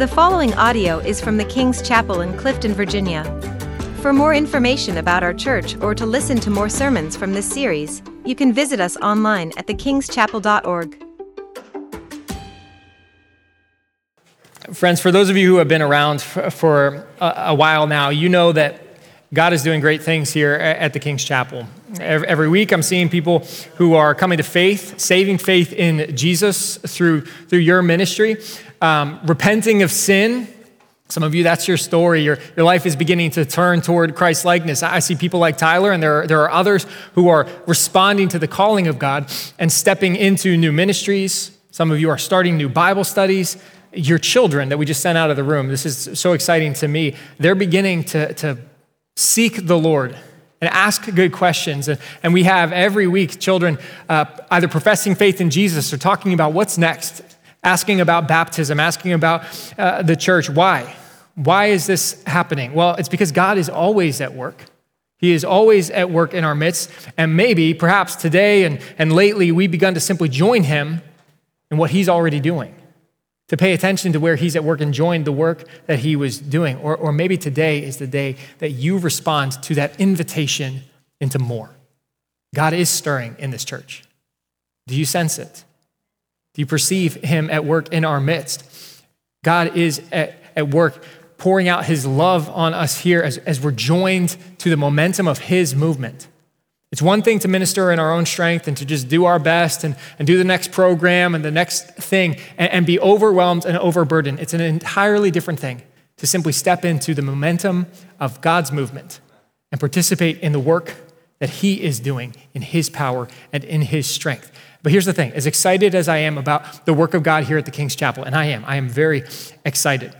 The following audio is from the King's Chapel in Clifton, Virginia. For more information about our church or to listen to more sermons from this series, you can visit us online at thekingschapel.org. Friends, for those of you who have been around for a while now, you know that God is doing great things here at the King's Chapel. Every week, I'm seeing people who are coming to faith, saving faith in Jesus through, through your ministry um, repenting of sin. Some of you, that's your story. Your, your life is beginning to turn toward Christ likeness. I see people like Tyler, and there are, there are others who are responding to the calling of God and stepping into new ministries. Some of you are starting new Bible studies. Your children that we just sent out of the room, this is so exciting to me. They're beginning to, to seek the Lord and ask good questions. And, we have every week children uh, either professing faith in Jesus or talking about what's next asking about baptism, asking about uh, the church. Why? Why is this happening? Well, it's because God is always at work. He is always at work in our midst. And maybe, perhaps today and, and lately, we've begun to simply join Him in what He's already doing, to pay attention to where He's at work and join the work that He was doing. Or, or maybe today is the day that you respond to that invitation into more. God is stirring in this church. Do you sense it? Do you perceive him at work in our midst? God is at, at work pouring out his love on us here as, as we're joined to the momentum of his movement. It's one thing to minister in our own strength and to just do our best and, and do the next program and the next thing and, and be overwhelmed and overburdened. It's an entirely different thing to simply step into the momentum of God's movement and participate in the work that He is doing in His power and in His strength. But here's the thing as excited as I am about the work of God here at the King's Chapel, and I am, I am very excited.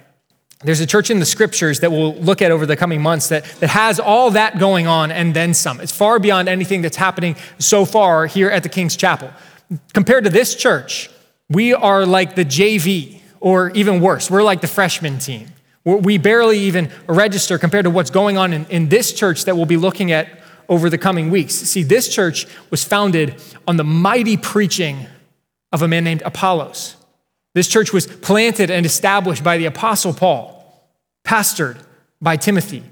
There's a church in the scriptures that we'll look at over the coming months that, that has all that going on and then some. It's far beyond anything that's happening so far here at the King's Chapel. Compared to this church, we are like the JV, or even worse, we're like the freshman team. We barely even register compared to what's going on in, in this church that we'll be looking at over the coming weeks. See, this church was founded on the mighty preaching of a man named Apollos. This church was planted and established by the Apostle Paul, pastored by Timothy.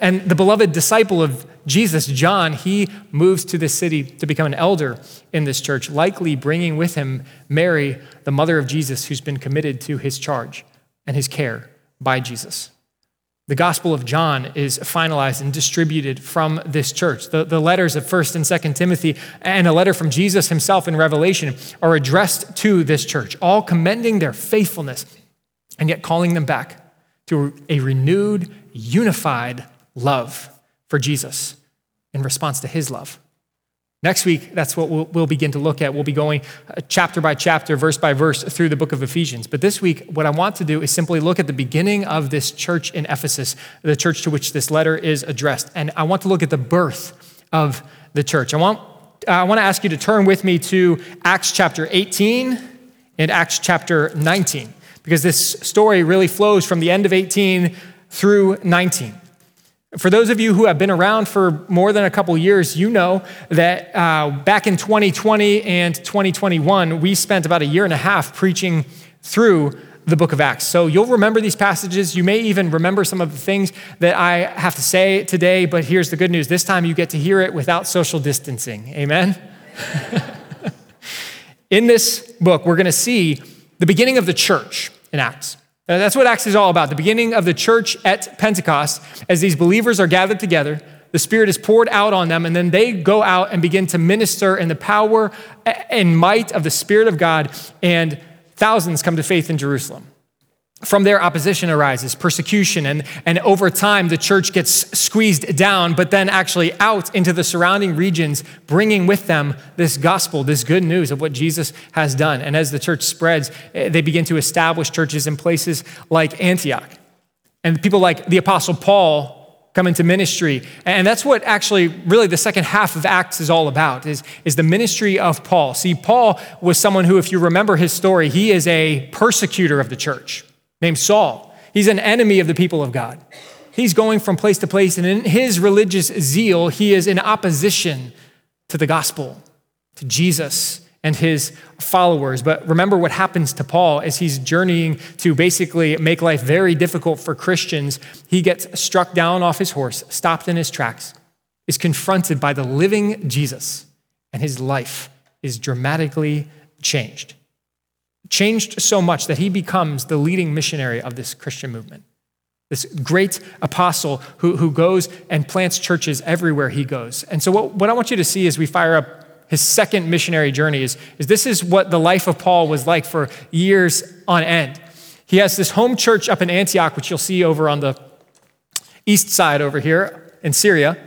And the beloved disciple of Jesus, John, he moves to this city to become an elder in this church, likely bringing with him Mary, the mother of Jesus, who's been committed to his charge and his care by Jesus. The Gospel of John is finalized and distributed from this church. The, the letters of 1st and 2nd Timothy and a letter from Jesus himself in Revelation are addressed to this church, all commending their faithfulness and yet calling them back to a renewed, unified love for Jesus in response to his love. Next week, that's what we'll, we'll, begin to look at. We'll be going uh, chapter by chapter, verse by verse through the book of Ephesians. But this week, what I want to do is simply look at the beginning of this church in Ephesus, the church to which this letter is addressed. And I want to look at the birth of the church. I want, I want to ask you to turn with me to Acts chapter 18 and Acts chapter 19, because this story really flows from the end of 18 through 19. For those of you who have been around for more than a couple years, you know that uh, back in 2020 and 2021, we spent about a year and a half preaching through the book of Acts. So you'll remember these passages. You may even remember some of the things that I have to say today, but here's the good news this time you get to hear it without social distancing. Amen? in this book, we're going to see the beginning of the church in Acts. Uh, that's what Acts is all about the beginning of the church at Pentecost. As these believers are gathered together, the Spirit is poured out on them, and then they go out and begin to minister in the power and might of the Spirit of God, and thousands come to faith in Jerusalem. From there, opposition arises, persecution, and, and over time, the church gets squeezed down, but then actually out into the surrounding regions, bringing with them this gospel, this good news of what Jesus has done. And as the church spreads, eh, they begin to establish churches in places like Antioch. And people like the Apostle Paul come into ministry. And that's what actually, really, the second half of Acts is all about, is, is the ministry of Paul. See, Paul was someone who, if you remember his story, he is a persecutor of the church named Saul. He's an enemy of the people of God. He's going from place to place, and in his religious zeal, he is in opposition to the gospel, to Jesus and his followers. But remember what happens to Paul as he's journeying to basically make life very difficult for Christians. He gets struck down off his horse, stopped in his tracks, is confronted by the living Jesus, and his life is dramatically changed. Changed so much that he becomes the leading missionary of this Christian movement. This great apostle who, who goes and plants churches everywhere he goes. And so, what, what I want you to see as we fire up his second missionary journey is, is this is what the life of Paul was like for years on end. He has this home church up in Antioch, which you'll see over on the east side over here in Syria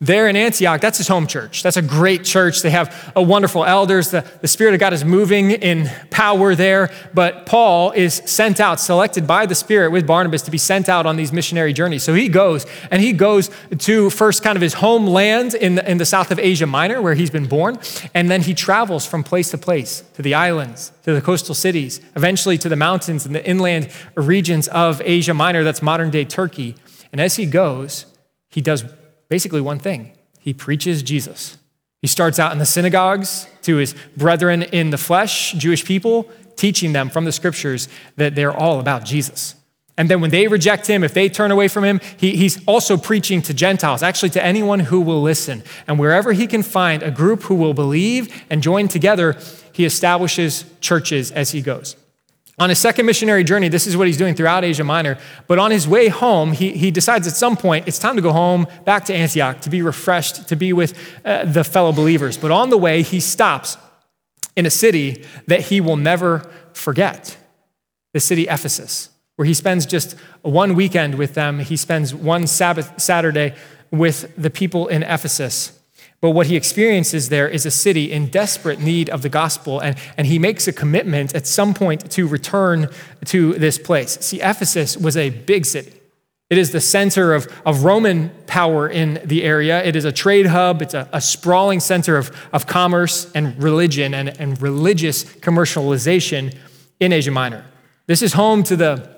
there in Antioch, that's his home church. That's a great church. They have a wonderful elders. The, the Spirit of God is moving in power there. But Paul is sent out, selected by the Spirit with Barnabas to be sent out on these missionary journeys. So he goes, and he goes to first kind of his homeland in the, in the south of Asia Minor, where he's been born. And then he travels from place to place, to the islands, to the coastal cities, eventually to the mountains and the inland regions of Asia Minor, that's modern day Turkey. And as he goes, he does basically one thing he preaches Jesus. He starts out in the synagogues to his brethren in the flesh, Jewish people, teaching them from the scriptures that they're all about Jesus. And then when they reject him, if they turn away from him, he, he's also preaching to Gentiles, actually to anyone who will listen. And wherever he can find a group who will believe and join together, he establishes churches as he goes. On his second missionary journey, this is what he's doing throughout Asia Minor. But on his way home, he, he decides at some point it's time to go home back to Antioch to be refreshed, to be with uh, the fellow believers. But on the way, he stops in a city that he will never forget the city Ephesus, where he spends just one weekend with them. He spends one Sabbath Saturday with the people in Ephesus. But what he experiences there is a city in desperate need of the gospel, and, and he makes a commitment at some point to return to this place. See, Ephesus was a big city. It is the center of, of Roman power in the area. It is a trade hub. It's a, a sprawling center of, of commerce and religion and, and religious commercialization in Asia Minor. This is home to the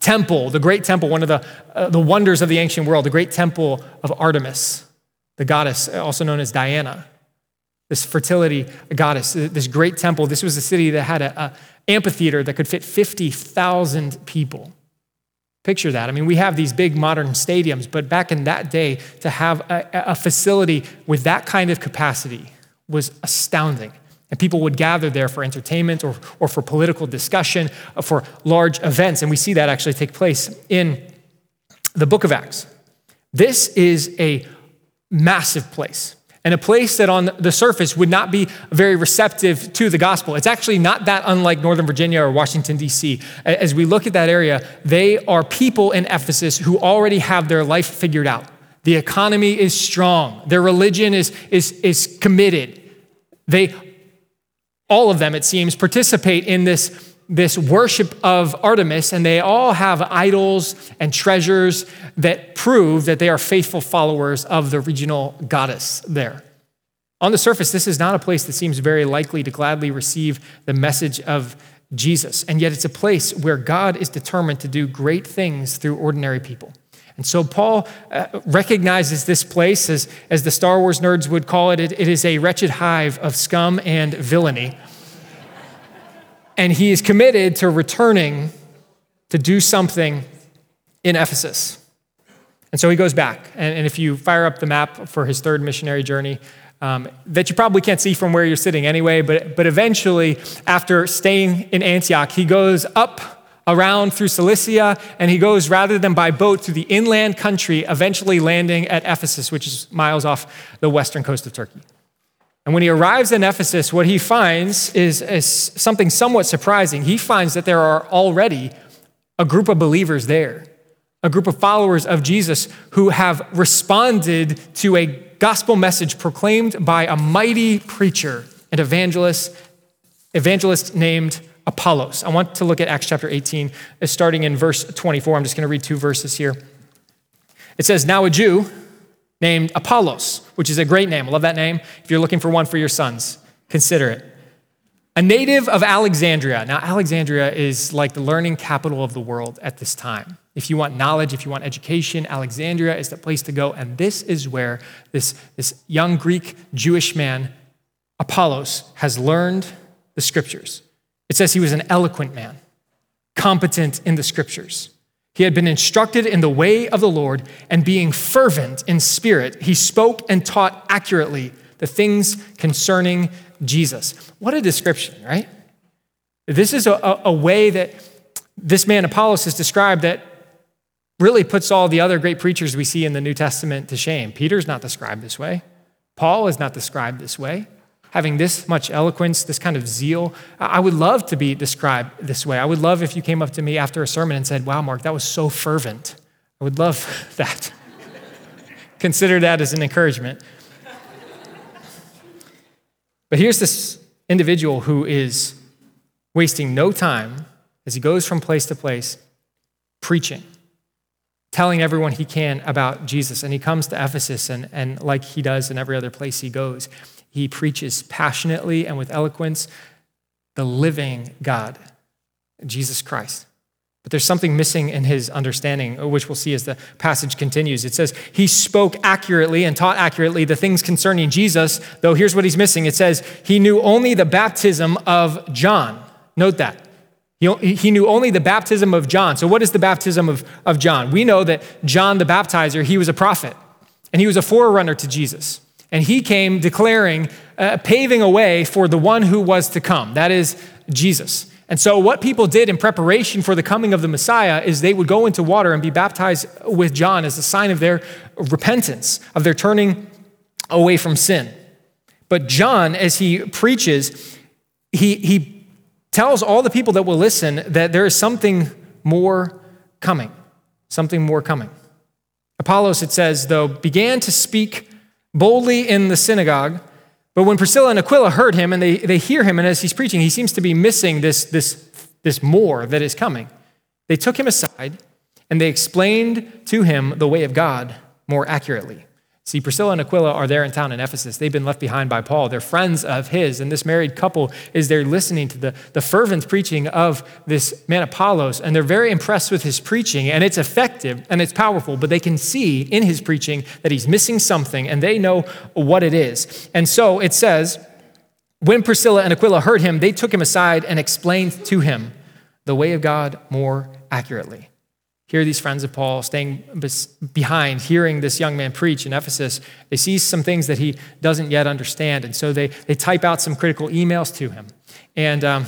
temple, the great temple, one of the, uh, the wonders of the ancient world, the great temple of Artemis the goddess, also known as Diana, this fertility goddess, uh, this great temple. This was a city that had an amphitheater that could fit 50,000 people. Picture that. I mean, we have these big modern stadiums, but back in that day, to have a, a facility with that kind of capacity was astounding. And people would gather there for entertainment or, or for political discussion, or for large events. And we see that actually take place in the book of Acts. This is a massive place and a place that on the surface would not be very receptive to the gospel. It's actually not that unlike Northern Virginia or Washington, D.C. As we look at that area, they are people in Ephesus who already have their life figured out. The economy is strong, their religion is, is, is committed. They, all of them, it seems, participate in this this worship of Artemis, and they all have idols and treasures that prove that they are faithful followers of the regional goddess there. On the surface, this is not a place that seems very likely to gladly receive the message of Jesus, and yet it's a place where God is determined to do great things through ordinary people. And so Paul uh, recognizes this place as, as the Star Wars nerds would call it, it, it is a wretched hive of scum and villainy and he is committed to returning to do something in Ephesus. And so he goes back. And, and if you fire up the map for his third missionary journey, um, that you probably can't see from where you're sitting anyway, but, but eventually, after staying in Antioch, he goes up around through Cilicia, and he goes rather than by boat through the inland country, eventually landing at Ephesus, which is miles off the western coast of Turkey. And when he arrives in Ephesus, what he finds is, is, something somewhat surprising. He finds that there are already a group of believers there, a group of followers of Jesus who have responded to a gospel message proclaimed by a mighty preacher and evangelist, evangelist named Apollos. I want to look at Acts chapter 18, uh, starting in verse 24. I'm just going to read two verses here. It says, Now a Jew, named Apollos, which is a great name. I love that name. If you're looking for one for your sons, consider it. A native of Alexandria. Now, Alexandria is like the learning capital of the world at this time. If you want knowledge, if you want education, Alexandria is the place to go. And this is where this, this young Greek Jewish man Apollos has learned the scriptures. It says he was an eloquent man, competent in the scriptures. He had been instructed in the way of the Lord, and being fervent in spirit, he spoke and taught accurately the things concerning Jesus. What a description, right? This is a, a, way that this man Apollos is described that really puts all the other great preachers we see in the New Testament to shame. Peter's not described this way, Paul is not described this way having this much eloquence, this kind of zeal. I would love to be described this way. I would love if you came up to me after a sermon and said, Wow, Mark, that was so fervent. I would love that. Consider that as an encouragement. But here's this individual who is wasting no time as he goes from place to place preaching, telling everyone he can about Jesus. And he comes to Ephesus, and, and like he does in every other place he goes, he preaches passionately and with eloquence the living God, Jesus Christ. But there's something missing in his understanding, which we'll see as the passage continues. It says, He spoke accurately and taught accurately the things concerning Jesus, though here's what he's missing. It says, He knew only the baptism of John. Note that. He knew only the baptism of John. So, what is the baptism of, of John? We know that John the baptizer, he was a prophet, and he was a forerunner to Jesus. And he came declaring, uh, paving a way for the one who was to come. That is Jesus. And so, what people did in preparation for the coming of the Messiah is they would go into water and be baptized with John as a sign of their repentance, of their turning away from sin. But John, as he preaches, he, he tells all the people that will listen that there is something more coming. Something more coming. Apollos, it says, though, began to speak boldly in the synagogue. But when Priscilla and Aquila heard him and they, they hear him, and as he's preaching, he seems to be missing this, this, this more that is coming. They took him aside and they explained to him the way of God more accurately. See, Priscilla and Aquila are there in town in Ephesus. They've been left behind by Paul. They're friends of his. And this married couple is there listening to the, the fervent preaching of this man Apollos. And they're very impressed with his preaching. And it's effective and it's powerful. But they can see in his preaching that he's missing something and they know what it is. And so it says, when Priscilla and Aquila heard him, they took him aside and explained to him the way of God more accurately. Here, these friends of Paul staying behind, hearing this young man preach in Ephesus. They see some things that he doesn't yet understand. And so they, they type out some critical emails to him. And um,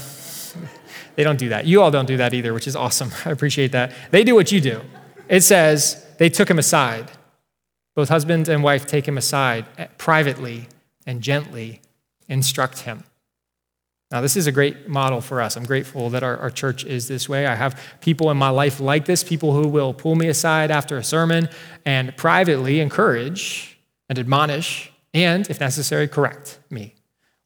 they don't do that. You all don't do that either, which is awesome. I appreciate that. They do what you do. It says they took him aside. Both husband and wife take him aside eh, privately and gently instruct him. Now, this is a great model for us. I'm grateful that our, our church is this way. I have people in my life like this, people who will pull me aside after a sermon and privately encourage and admonish and, if necessary, correct me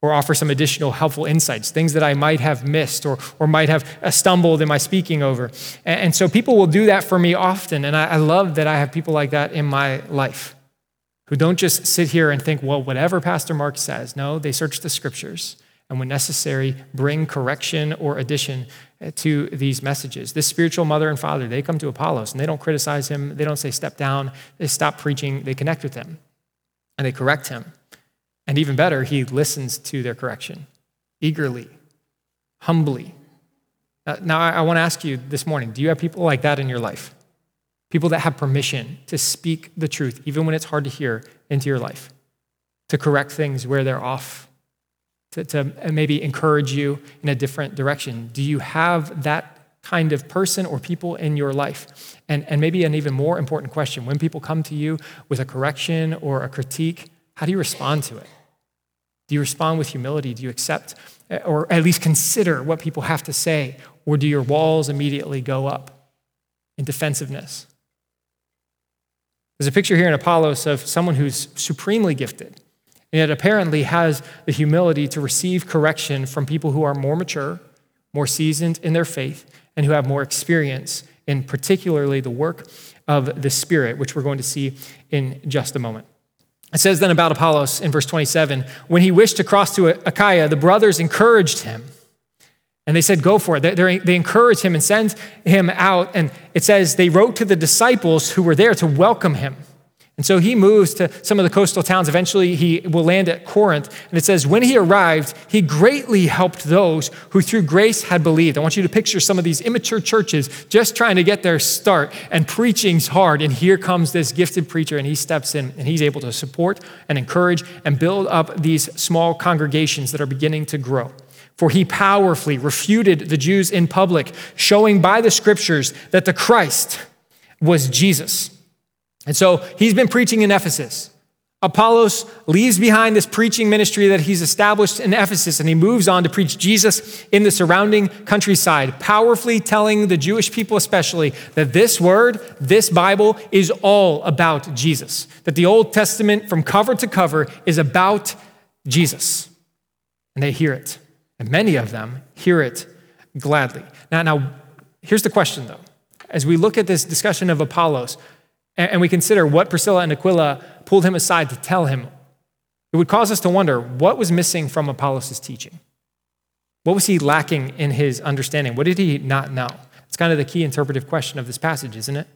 or offer some additional helpful insights, things that I might have missed or, or might have uh, stumbled in my speaking over. And, and so people will do that for me often. And I, I love that I have people like that in my life who don't just sit here and think, well, whatever Pastor Mark says. No, they search the scriptures and when necessary, bring correction or addition uh, to these messages. This spiritual mother and father, they come to Apollos and they don't criticize him. They don't say, step down. They stop preaching. They connect with him and they correct him. And even better, he listens to their correction eagerly, humbly. Uh, now, I want to ask you this morning do you have people like that in your life? People that have permission to speak the truth, even when it's hard to hear, into your life, to correct things where they're off to, to uh, maybe encourage you in a different direction? Do you have that kind of person or people in your life? And, and maybe an even more important question when people come to you with a correction or a critique, how do you respond to it? Do you respond with humility? Do you accept uh, or at least consider what people have to say? Or do your walls immediately go up in defensiveness? There's a picture here in Apollos of someone who's supremely gifted yet apparently has the humility to receive correction from people who are more mature, more seasoned in their faith, and who have more experience in particularly the work of the Spirit, which we're going to see in just a moment. It says then about Apollos in verse 27 when he wished to cross to Achaia, the brothers encouraged him. And they said, Go for it. They, they encouraged him and sent him out. And it says they wrote to the disciples who were there to welcome him. And so he moves to some of the coastal towns. Eventually, he will land at Corinth. And it says, When he arrived, he greatly helped those who through grace had believed. I want you to picture some of these immature churches just trying to get their start, and preaching's hard. And here comes this gifted preacher, and he steps in, and he's able to support and encourage and build up these small congregations that are beginning to grow. For he powerfully refuted the Jews in public, showing by the scriptures that the Christ was Jesus. And so he's been preaching in Ephesus. Apollos leaves behind this preaching ministry that he's established in Ephesus and he moves on to preach Jesus in the surrounding countryside, powerfully telling the Jewish people, especially, that this word, this Bible, is all about Jesus. That the Old Testament, from cover to cover, is about Jesus. And they hear it. And many of them hear it gladly. Now, now here's the question though. As we look at this discussion of Apollos, and we consider what Priscilla and Aquila pulled him aside to tell him, it would cause us to wonder what was missing from Apollos' teaching? What was he lacking in his understanding? What did he not know? It's kind of the key interpretive question of this passage, isn't it?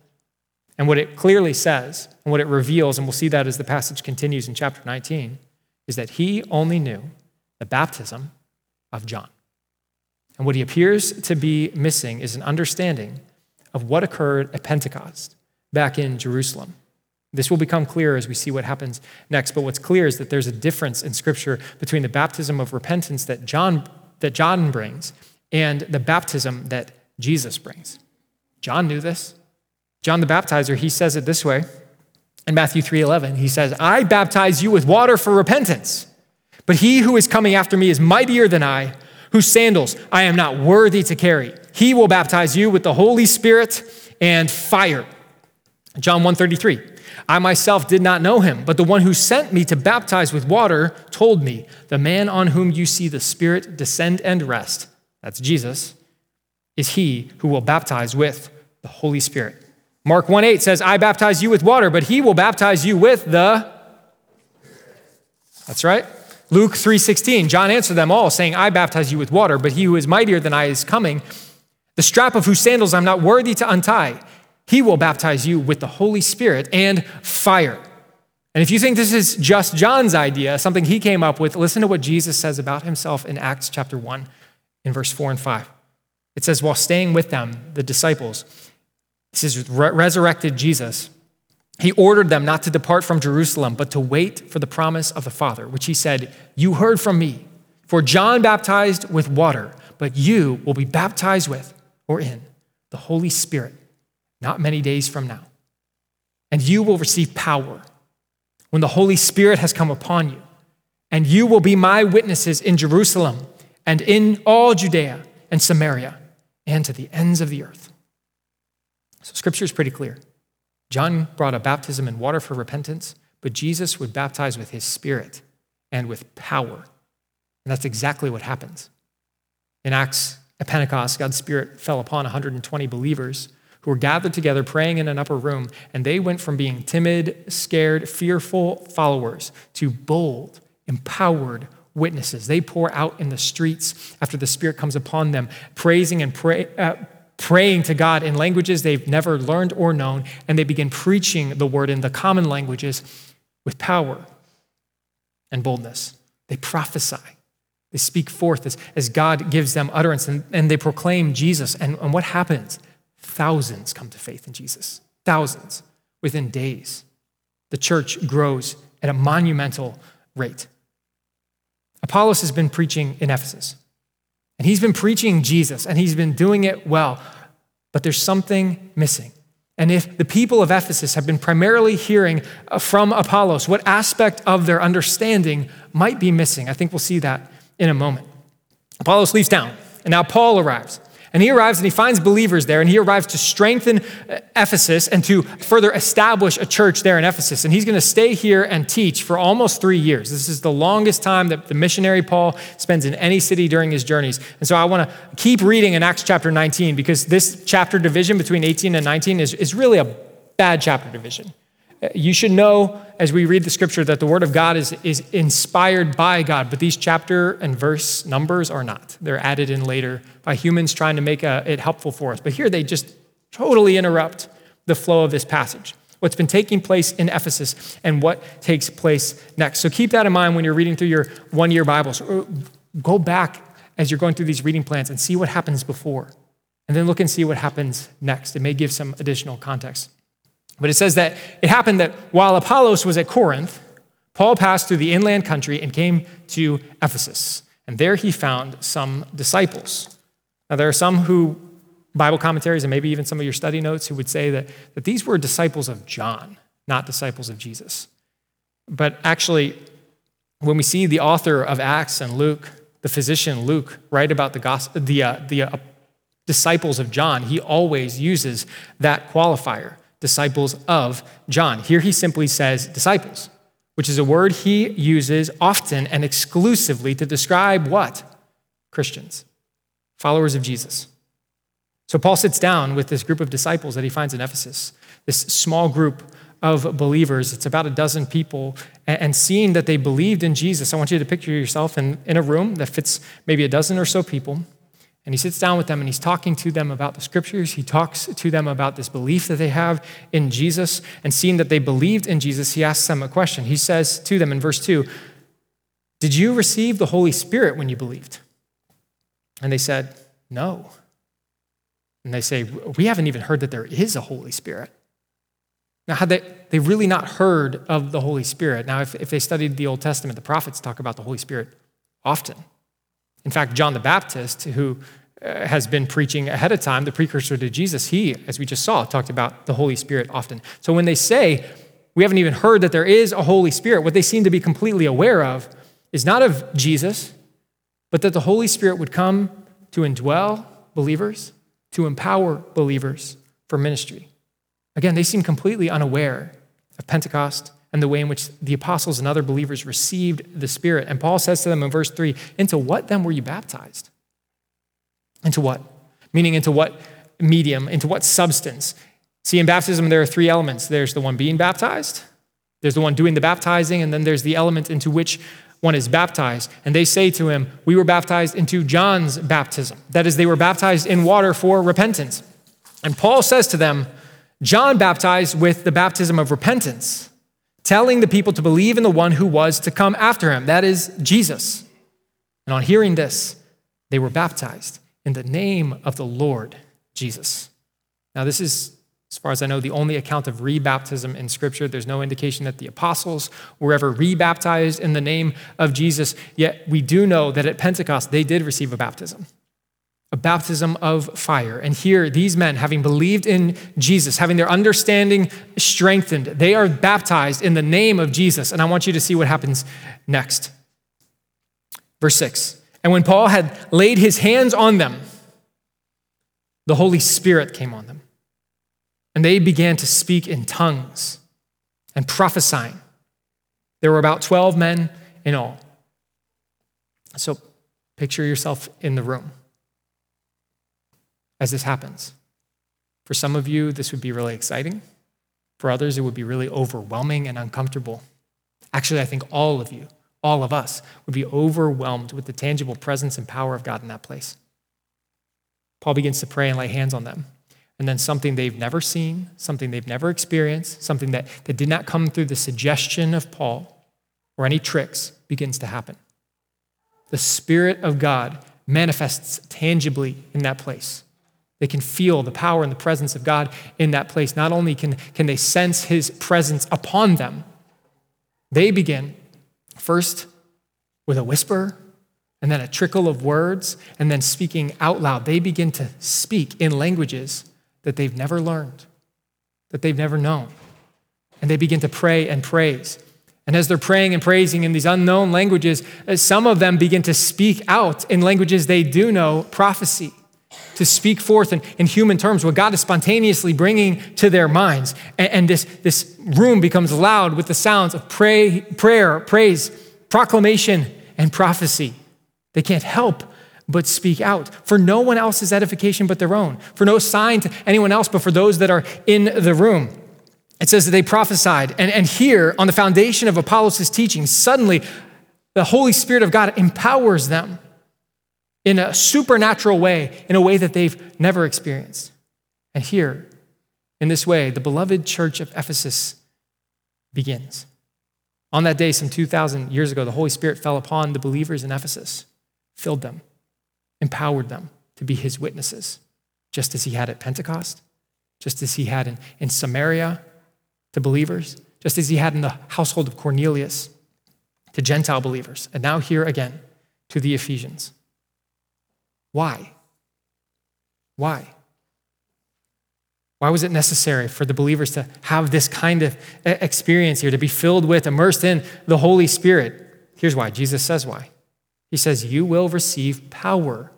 And what it clearly says, and what it reveals, and we'll see that as the passage continues in chapter 19, is that he only knew the baptism of John. And what he appears to be missing is an understanding of what occurred at Pentecost back in Jerusalem. This will become clear as we see what happens next. But what's clear is that there's a difference in Scripture between the baptism of repentance that John, that John brings and the baptism that Jesus brings. John knew this. John the baptizer, he says it this way in Matthew 3:11. He says, "I baptize you with water for repentance, but he who is coming after me is mightier than I, whose sandals I am not worthy to carry. He will baptize you with the Holy Spirit and fire." John 133. I myself did not know him, but the one who sent me to baptize with water told me, The man on whom you see the Spirit descend and rest, that's Jesus, is he who will baptize with the Holy Spirit. Mark 1 8 says, I baptize you with water, but he will baptize you with the. That's right. Luke 3:16, John answered them all, saying, I baptize you with water, but he who is mightier than I is coming, the strap of whose sandals I'm not worthy to untie. He will baptize you with the Holy Spirit and fire. And if you think this is just John's idea, something he came up with, listen to what Jesus says about himself in Acts chapter 1, in verse 4 and 5. It says, While staying with them, the disciples, this is resurrected Jesus, he ordered them not to depart from Jerusalem, but to wait for the promise of the Father, which he said, You heard from me. For John baptized with water, but you will be baptized with, or in, the Holy Spirit not many days from now. And you will receive power when the Holy Spirit has come upon you. And you will be my witnesses in Jerusalem and in all Judea and Samaria and to the ends of the earth. So, scripture is pretty clear. John brought a baptism in water for repentance, but Jesus would baptize with his spirit and with power. And that's exactly what happens. In Acts at Pentecost, God's Spirit fell upon 120 believers who were gathered together praying in an upper room, and they went from being timid, scared, fearful followers to bold, empowered witnesses. They pour out in the streets after the Spirit comes upon them, praising and pray, uh, praying to God in languages they've never learned or known, and they begin preaching the word in the common languages with power and boldness. They prophesy. They speak forth as, as God gives them utterance, and, and they proclaim Jesus. And, and what happens? Thousands come to faith in Jesus. Thousands within days. The church grows at a monumental rate. Apollos has been preaching in Ephesus, and he's been preaching Jesus, and he's been doing it well, but there's something missing. And if the people of Ephesus have been primarily hearing uh, from Apollos, what aspect of their understanding might be missing? I think we'll see that in a moment. Apollos leaves town, and now Paul arrives. And he arrives and he finds believers there, and he arrives to strengthen uh, Ephesus and to further establish a church there in Ephesus. And he's going to stay here and teach for almost three years. This is the longest time that the missionary Paul spends in any city during his journeys. And so I want to keep reading in Acts chapter 19 because this chapter division between 18 and 19 is, is really a bad chapter division. You should know as we read the scripture that the word of God is, is inspired by God, but these chapter and verse numbers are not. They're added in later by humans trying to make a, it helpful for us. But here they just totally interrupt the flow of this passage. what's been taking place in Ephesus and what takes place next. So keep that in mind when you're reading through your one year Bibles. Uh, go back as you're going through these reading plans and see what happens before. And then look and see what happens next. It may give some additional context. But it says that it happened that while Apollos was at Corinth, Paul passed through the inland country and came to Ephesus. And there he found some disciples. Now, there are some who, Bible commentaries and maybe even some of your study notes, who would say that, that these were disciples of John, not disciples of Jesus. But actually, when we see the author of Acts and Luke, the physician Luke, write about the, gospel, the, uh, the uh, disciples of John, he always uses that qualifier disciples of John. Here he simply says disciples, which is a word he uses often and exclusively to describe what? Christians, followers of Jesus. So Paul sits down with this group of disciples that he finds in Ephesus, this small group of believers. It's about a dozen people. And seeing that they believed in Jesus, I want you to picture yourself in, in a room that fits maybe a dozen or so people. And he sits down with them and he's talking to them about the scriptures. He talks to them about this belief that they have in Jesus. And seeing that they believed in Jesus, he asks them a question. He says to them in verse 2 Did you receive the Holy Spirit when you believed? And they said, No. And they say, We haven't even heard that there is a Holy Spirit. Now, had they, they really not heard of the Holy Spirit? Now, if, if they studied the Old Testament, the prophets talk about the Holy Spirit often. In fact, John the Baptist, who uh, has been preaching ahead of time, the precursor to Jesus, he, as we just saw, talked about the Holy Spirit often. So when they say, we haven't even heard that there is a Holy Spirit, what they seem to be completely aware of is not of Jesus, but that the Holy Spirit would come to indwell believers, to empower believers for ministry. Again, they seem completely unaware of Pentecost and the way in which the apostles and other believers received the Spirit. And Paul says to them in verse 3 Into what then were you baptized? Into what? Meaning, into what medium? Into what substance? See, in baptism, there are three elements there's the one being baptized, there's the one doing the baptizing, and then there's the element into which one is baptized. And they say to him, We were baptized into John's baptism. That is, they were baptized in water for repentance. And Paul says to them, John baptized with the baptism of repentance telling the people to believe in the one who was to come after him, that is Jesus. And on hearing this, they were baptized in the name of the Lord Jesus. Now, this is, as far as I know, the only account of rebaptism in Scripture. There's no indication that the apostles were ever rebaptized in the name of Jesus, yet we do know that at Pentecost they did receive a baptism a baptism of fire. And here, these men, having believed in Jesus, having their understanding strengthened, they are baptized in the name of Jesus. And I want you to see what happens next. Verse 6 And when Paul had laid his hands on them, the Holy Spirit came on them. And they began to speak in tongues and prophesying. There were about 12 men in all. So picture yourself in the room as this happens. For some of you, this would be really exciting. For others, it would be really overwhelming and uncomfortable. Actually, I think all of you, all of us, would be overwhelmed with the tangible presence and power of God in that place. Paul begins to pray and lay hands on them. And then something they've never seen, something they've never experienced, something that, that did not come through the suggestion of Paul or any tricks begins to happen. The Spirit of God manifests tangibly in that place. They can feel the power and the presence of God in that place. Not only can, can they sense his presence upon them, they begin first with a whisper, and then a trickle of words, and then speaking out loud. They begin to speak in languages that they've never learned, that they've never known. And they begin to pray and praise. And as they're praying and praising in these unknown languages, uh, some of them begin to speak out in languages they do know prophecy to speak forth in, in human terms what God is spontaneously bringing to their minds. And, and this, this room becomes loud with the sounds of pray, prayer, praise, proclamation, and prophecy. They can't help but speak out for no one else's edification but their own, for no sign to anyone else but for those that are in the room. It says that they prophesied. And, and here, on the foundation of Apollos' teaching, suddenly the Holy Spirit of God empowers them in a supernatural way, in a way that they've never experienced. And here, In this way, the beloved church of Ephesus begins. On that day, some 2,000 years ago, the Holy Spirit fell upon the believers in Ephesus, filled them, empowered them to be his witnesses, just as he had at Pentecost, just as he had in, in Samaria to believers, just as he had in the household of Cornelius to Gentile believers, and now here again to the Ephesians. Why? Why? Why was it necessary for the believers to have this kind of experience here, to be filled with, immersed in the Holy Spirit? Here's why. Jesus says why. He says, You will receive power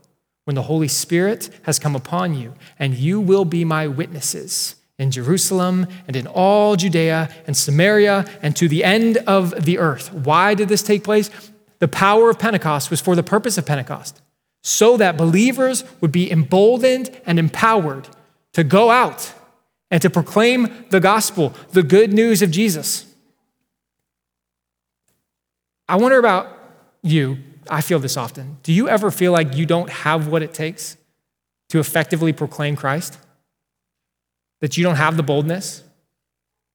when the Holy Spirit has come upon you, and you will be my witnesses in Jerusalem and in all Judea and Samaria and to the end of the earth. Why did this take place? The power of Pentecost was for the purpose of Pentecost, so that believers would be emboldened and empowered to go out and to proclaim the gospel, the good news of Jesus. I wonder about you. I feel this often. Do you ever feel like you don't have what it takes to effectively proclaim Christ? That you don't have the boldness?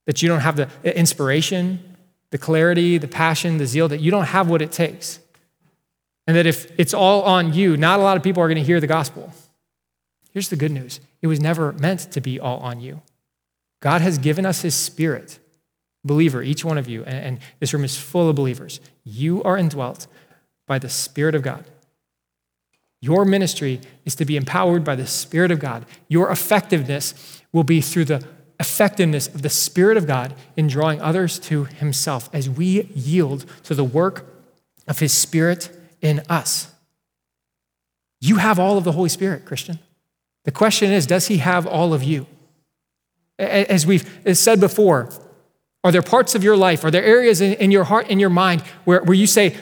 That you don't have the inspiration, the clarity, the passion, the zeal, that you don't have what it takes? And that if it's all on you, not a lot of people are going to hear the gospel. Here's the good news it was never meant to be all on you. God has given us his spirit. Believer, each one of you, and, this room is full of believers. You are indwelt by the Spirit of God. Your ministry is to be empowered by the Spirit of God. Your effectiveness will be through the effectiveness of the Spirit of God in drawing others to Himself as we yield to the work of His Spirit in us. You have all of the Holy Spirit, Christian. The question is, does he have all of you? As we've said before, are there parts of your life, are there areas in, your heart, in your mind, where, where you say,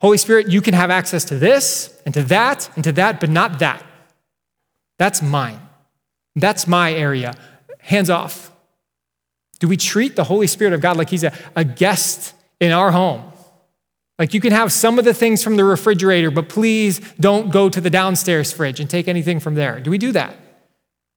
Holy Spirit, you can have access to this and to that and to that, but not that? That's mine. That's my area. Hands off. Do we treat the Holy Spirit of God like he's a, a guest in our home? Like you can have some of the things from the refrigerator, but please don't go to the downstairs fridge and take anything from there. Do we do that?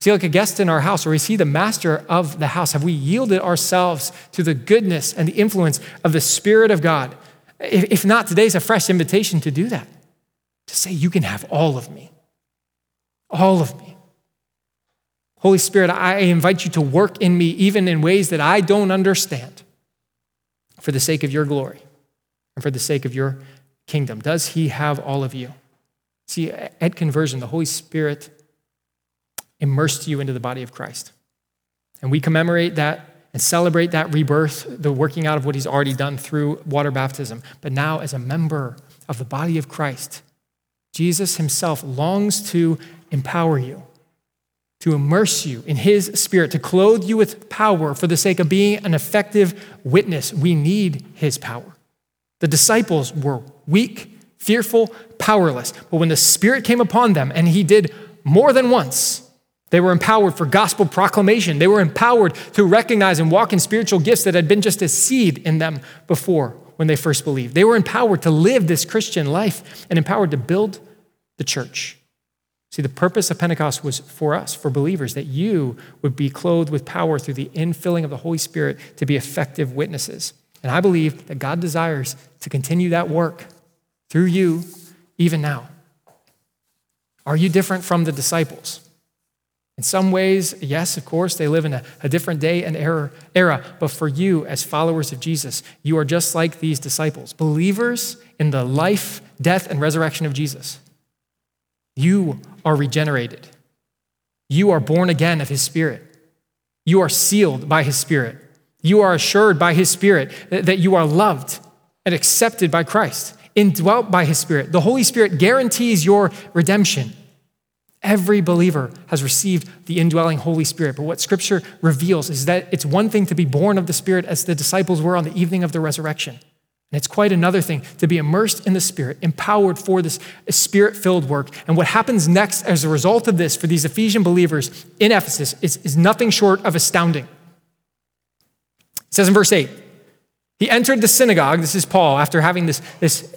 he like a guest in our house, or we see the master of the house? Have we yielded ourselves to the goodness and the influence of the Spirit of God? If not, today's a fresh invitation to do that. To say, You can have all of me. All of me. Holy Spirit, I invite you to work in me, even in ways that I don't understand, for the sake of your glory and for the sake of your kingdom? Does he have all of you? See, at conversion, the Holy Spirit immersed you into the body of Christ. And we commemorate that and celebrate that rebirth, the working out of what he's already done through water baptism. But now, as a member of the body of Christ, Jesus himself longs to empower you, to immerse you in his spirit, to clothe you with power for the sake of being an effective witness. We need his power. The disciples were weak, fearful, powerless. But when the Spirit came upon them, and He did more than once, they were empowered for gospel proclamation. They were empowered to recognize and walk in spiritual gifts that had been just a seed in them before when they first believed. They were empowered to live this Christian life and empowered to build the church. See, the purpose of Pentecost was for us, for believers, that you would be clothed with power through the infilling of the Holy Spirit to be effective witnesses. And I believe that God desires to continue that work through you even now. Are you different from the disciples? In some ways, yes, of course, they live in a, a different day and era, era, but for you, as followers of Jesus, you are just like these disciples, believers in the life, death, and resurrection of Jesus. You are regenerated. You are born again of his spirit. You are sealed by his spirit. You are assured by His Spirit that you are loved and accepted by Christ, indwelt by His Spirit. The Holy Spirit guarantees your redemption. Every believer has received the indwelling Holy Spirit. But what Scripture reveals is that it's one thing to be born of the Spirit as the disciples were on the evening of the resurrection. And it's quite another thing to be immersed in the Spirit, empowered for this Spirit filled work. And what happens next as a result of this for these Ephesian believers in Ephesus is, is nothing short of astounding. It says in verse 8, he entered the synagogue, this is Paul, after having this, this,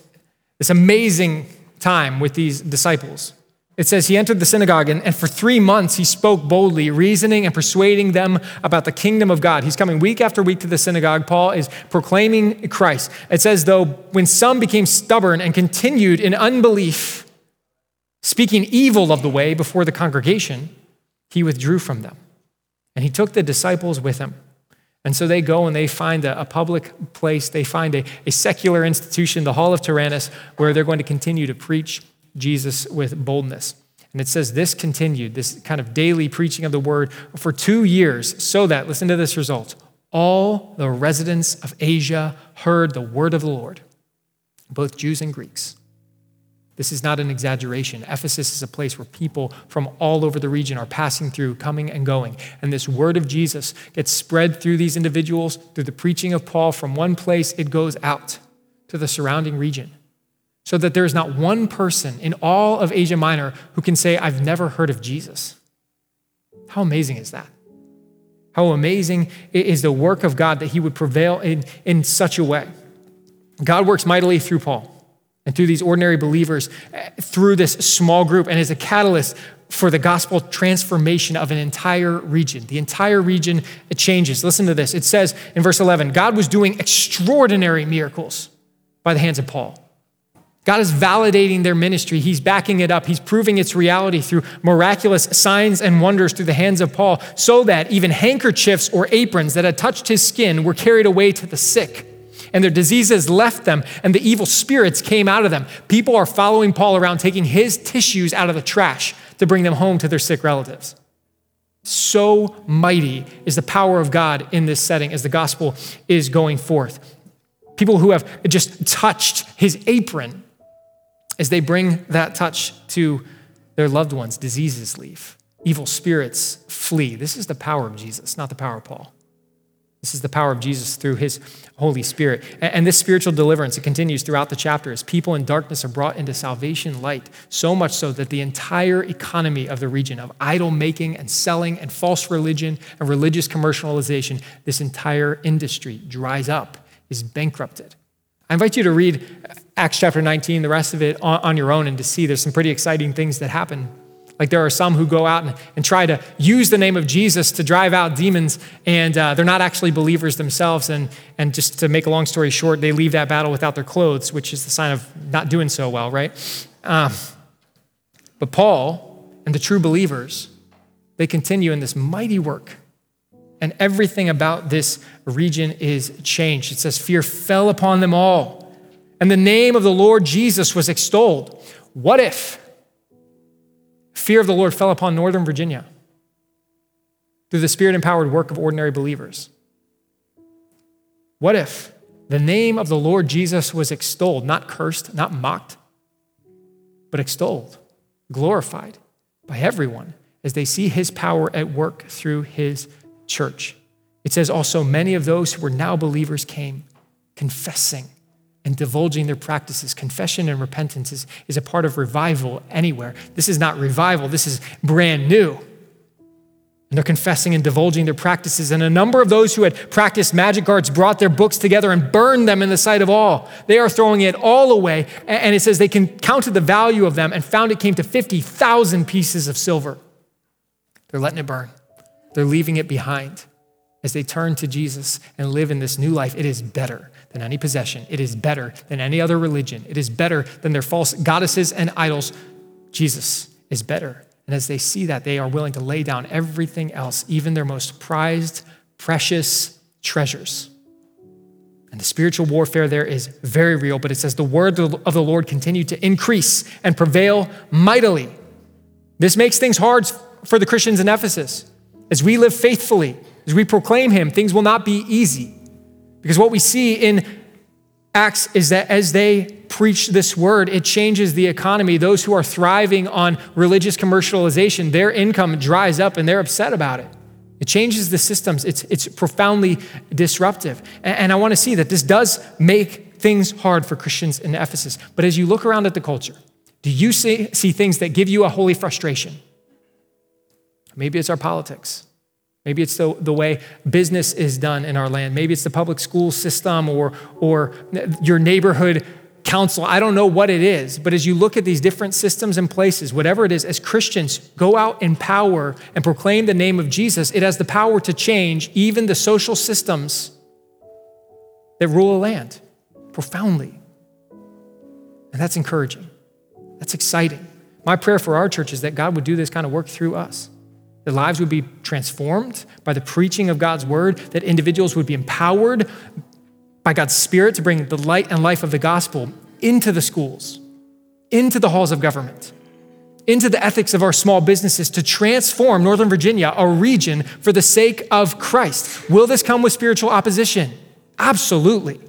this amazing time with these disciples. It says he entered the synagogue, and, and, for three months he spoke boldly, reasoning and persuading them about the kingdom of God. He's coming week after week to the synagogue. Paul is proclaiming Christ. It says, though, when some became stubborn and continued in unbelief, speaking evil of the way before the congregation, he withdrew from them. And he took the disciples with him. And so they go and they find a, a public place, they find a, a secular institution, the Hall of Tyrannus, where they're going to continue to preach Jesus with boldness. And it says this continued, this kind of daily preaching of the word for two years, so that, listen to this result, all the residents of Asia heard the word of the Lord, both Jews and Greeks. This is not an exaggeration. Ephesus is a place where people from all over the region are passing through, coming and going. And this word of Jesus gets spread through these individuals, through the preaching of Paul. From one place, it goes out to the surrounding region so that there is not one person in all of Asia Minor who can say, I've never heard of Jesus. How amazing is that? How amazing is the work of God that he would prevail in, in such a way. God works mightily through Paul and through these ordinary believers, eh, through this small group, and as a catalyst for the gospel transformation of an entire region. The entire region changes. Listen to this. It says in verse 11 God was doing extraordinary miracles by the hands of Paul. God is validating their ministry. He's backing it up. He's proving its reality through miraculous signs and wonders through the hands of Paul, so that even handkerchiefs or aprons that had touched his skin were carried away to the sick. And their diseases left them, and the evil spirits came out of them. People are following Paul around, taking his tissues out of the trash to bring them home to their sick relatives. So mighty is the power of God in this setting as the gospel is going forth. People who have just touched his apron as they bring that touch to their loved ones, diseases leave, evil spirits flee. This is the power of Jesus, not the power of Paul. This is the power of Jesus through his Holy Spirit. And this spiritual deliverance, it continues throughout the chapter as People in darkness are brought into salvation light, so much so that the entire economy of the region of idol making and selling and false religion and religious commercialization, this entire industry dries up, is bankrupted. I invite you to read Acts chapter 19, the rest of it on, on, your own, and to see there's some pretty exciting things that happen. Like there are some who go out and, and try to use the name of Jesus to drive out demons, and uh, they're not actually believers themselves. And, and just to make a long story short, they leave that battle without their clothes, which is the sign of not doing so well, right? Um, but Paul and the true believers, they continue in this mighty work and everything about this region is changed. It says, Fear fell upon them all, and the name of the Lord Jesus was extolled. What if fear of the Lord fell upon Northern Virginia through the spirit empowered work of ordinary believers? What if the name of the Lord Jesus was extolled, not cursed, not mocked, but extolled, glorified by everyone as they see his power at work through his church. It says also, many of those who were now believers came confessing and divulging their practices. Confession and repentance is, is a part of revival anywhere. This is not revival, this is brand new. And they're confessing and divulging their practices. And a number of those who had practiced magic arts brought their books together and burned them in the sight of all. They are throwing it all away. And it says they counted the value of them and found it came to 50,000 pieces of silver. They're letting it burn. They're leaving it behind as they turn to Jesus and live in this new life. It is better than any possession, it is better than any other religion, it is better than their false goddesses and idols. Jesus is better. And as they see that, they are willing to lay down everything else, even their most prized, precious treasures. And the spiritual warfare there is very real, but it says the word of the Lord continued to increase and prevail mightily. This makes things hard for the Christians in Ephesus. As we live faithfully, as we proclaim Him, things will not be easy. Because what we see in Acts is that as they preach this word, it changes the economy. Those who are thriving on religious commercialization, their income dries up and they're upset about it. It changes the systems, it's, it's profoundly disruptive. And, and I want to see that this does make things hard for Christians in Ephesus. But as you look around at the culture, do you see, see things that give you a holy frustration? Maybe it's our politics. Maybe it's the, the way business is done in our land. Maybe it's the public school system or, or your neighborhood council. I don't know what it is, but as you look at these different systems and places, whatever it is, as Christians, go out in power and proclaim the name of Jesus. It has the power to change even the social systems that rule a land profoundly. And that's encouraging. That's exciting. My prayer for our church is that God would do this kind of work through us. Their lives would be transformed by the preaching of God's word, that individuals would be empowered by God's Spirit to bring the light and life of the gospel into the schools, into the halls of government, into the ethics of our small businesses to transform Northern Virginia, a region, for the sake of Christ. Will this come with spiritual opposition? Absolutely.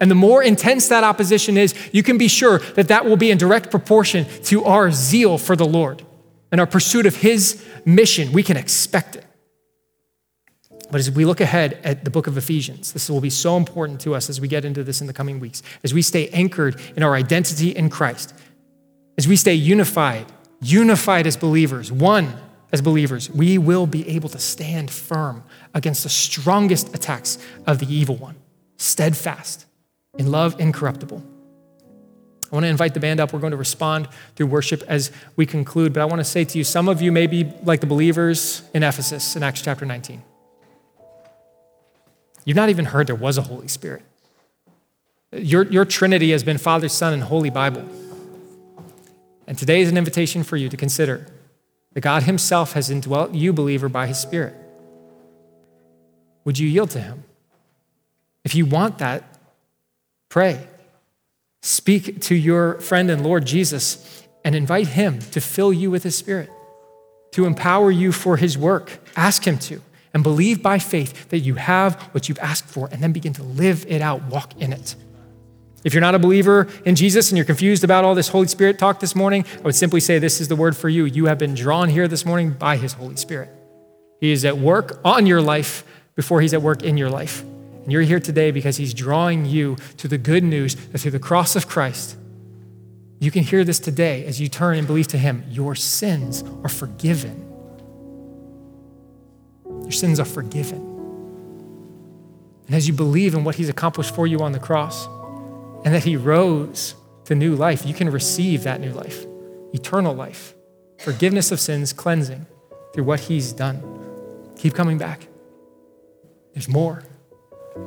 And the more intense that opposition is, you can be sure that that will be in direct proportion to our zeal for the Lord and our pursuit of His mission. We can expect it. But as we look ahead at the book of Ephesians, this will be so important to us as we get into this in the coming weeks, as we stay anchored in our identity in Christ, as we stay unified, unified as believers, one as believers, we will be able to stand firm against the strongest attacks of the evil one, steadfast in love incorruptible. I want to invite the band up. We're going to respond through worship as we conclude. But I want to say to you, some of you may be like the believers in Ephesus in Acts chapter 19. You've not even heard there was a Holy Spirit. Your, your Trinity has been Father, Son, and Holy Bible. And today is an invitation for you to consider that God Himself has indwelt you, believer, by His Spirit. Would you yield to Him? If you want that, pray. Speak to your friend and Lord Jesus and invite Him to fill you with His Spirit, to empower you for His work. Ask Him to and believe by faith that you have what you've asked for, and then begin to live it out, walk in it. If you're not a believer in Jesus and you're confused about all this Holy Spirit talk this morning, I would simply say this is the word for you. You have been drawn here this morning by His Holy Spirit. He is at work on your life before He's at work in your life. And you're here today because He's drawing you to the good news that through the cross of Christ, you can hear this today as you turn and believe to Him. Your sins are forgiven. Your sins are forgiven. And as you believe in what he's accomplished for you on the cross and that he rose to new life, you can receive that new life, eternal life, forgiveness of sins, cleansing through what he's done. Keep coming back. There's more.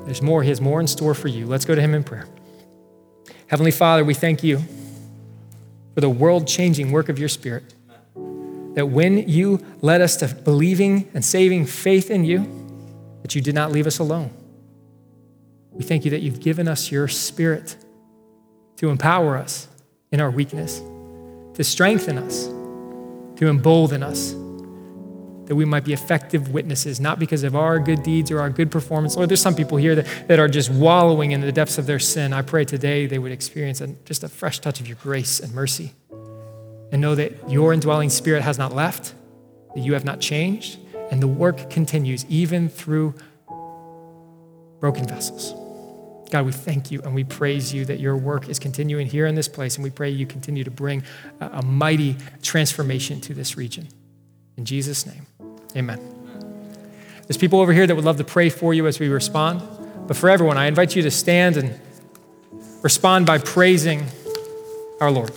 There's more. He has more in store for you. Let's go to him in prayer. Heavenly Father, we thank you for the world changing work of your Spirit that when you led us to believing and saving faith in you, that you did not leave us alone. We thank you that you've given us your spirit to empower us in our weakness, to strengthen us, to embolden us, that we might be effective witnesses, not because of our good deeds or our good performance. Lord, there's some people here that, that are just wallowing in the depths of their sin. I pray today they would experience a, just a fresh touch of your grace and mercy and know that your indwelling spirit has not left, that you have not changed, and the work continues even through broken vessels. God, we thank you and we praise you that your work is continuing here in this place, and we pray you continue to bring a, a mighty transformation to this region. In Jesus' name, amen. There's people over here that would love to pray for you as we respond, but for everyone, I invite you to stand and respond by praising our Lord.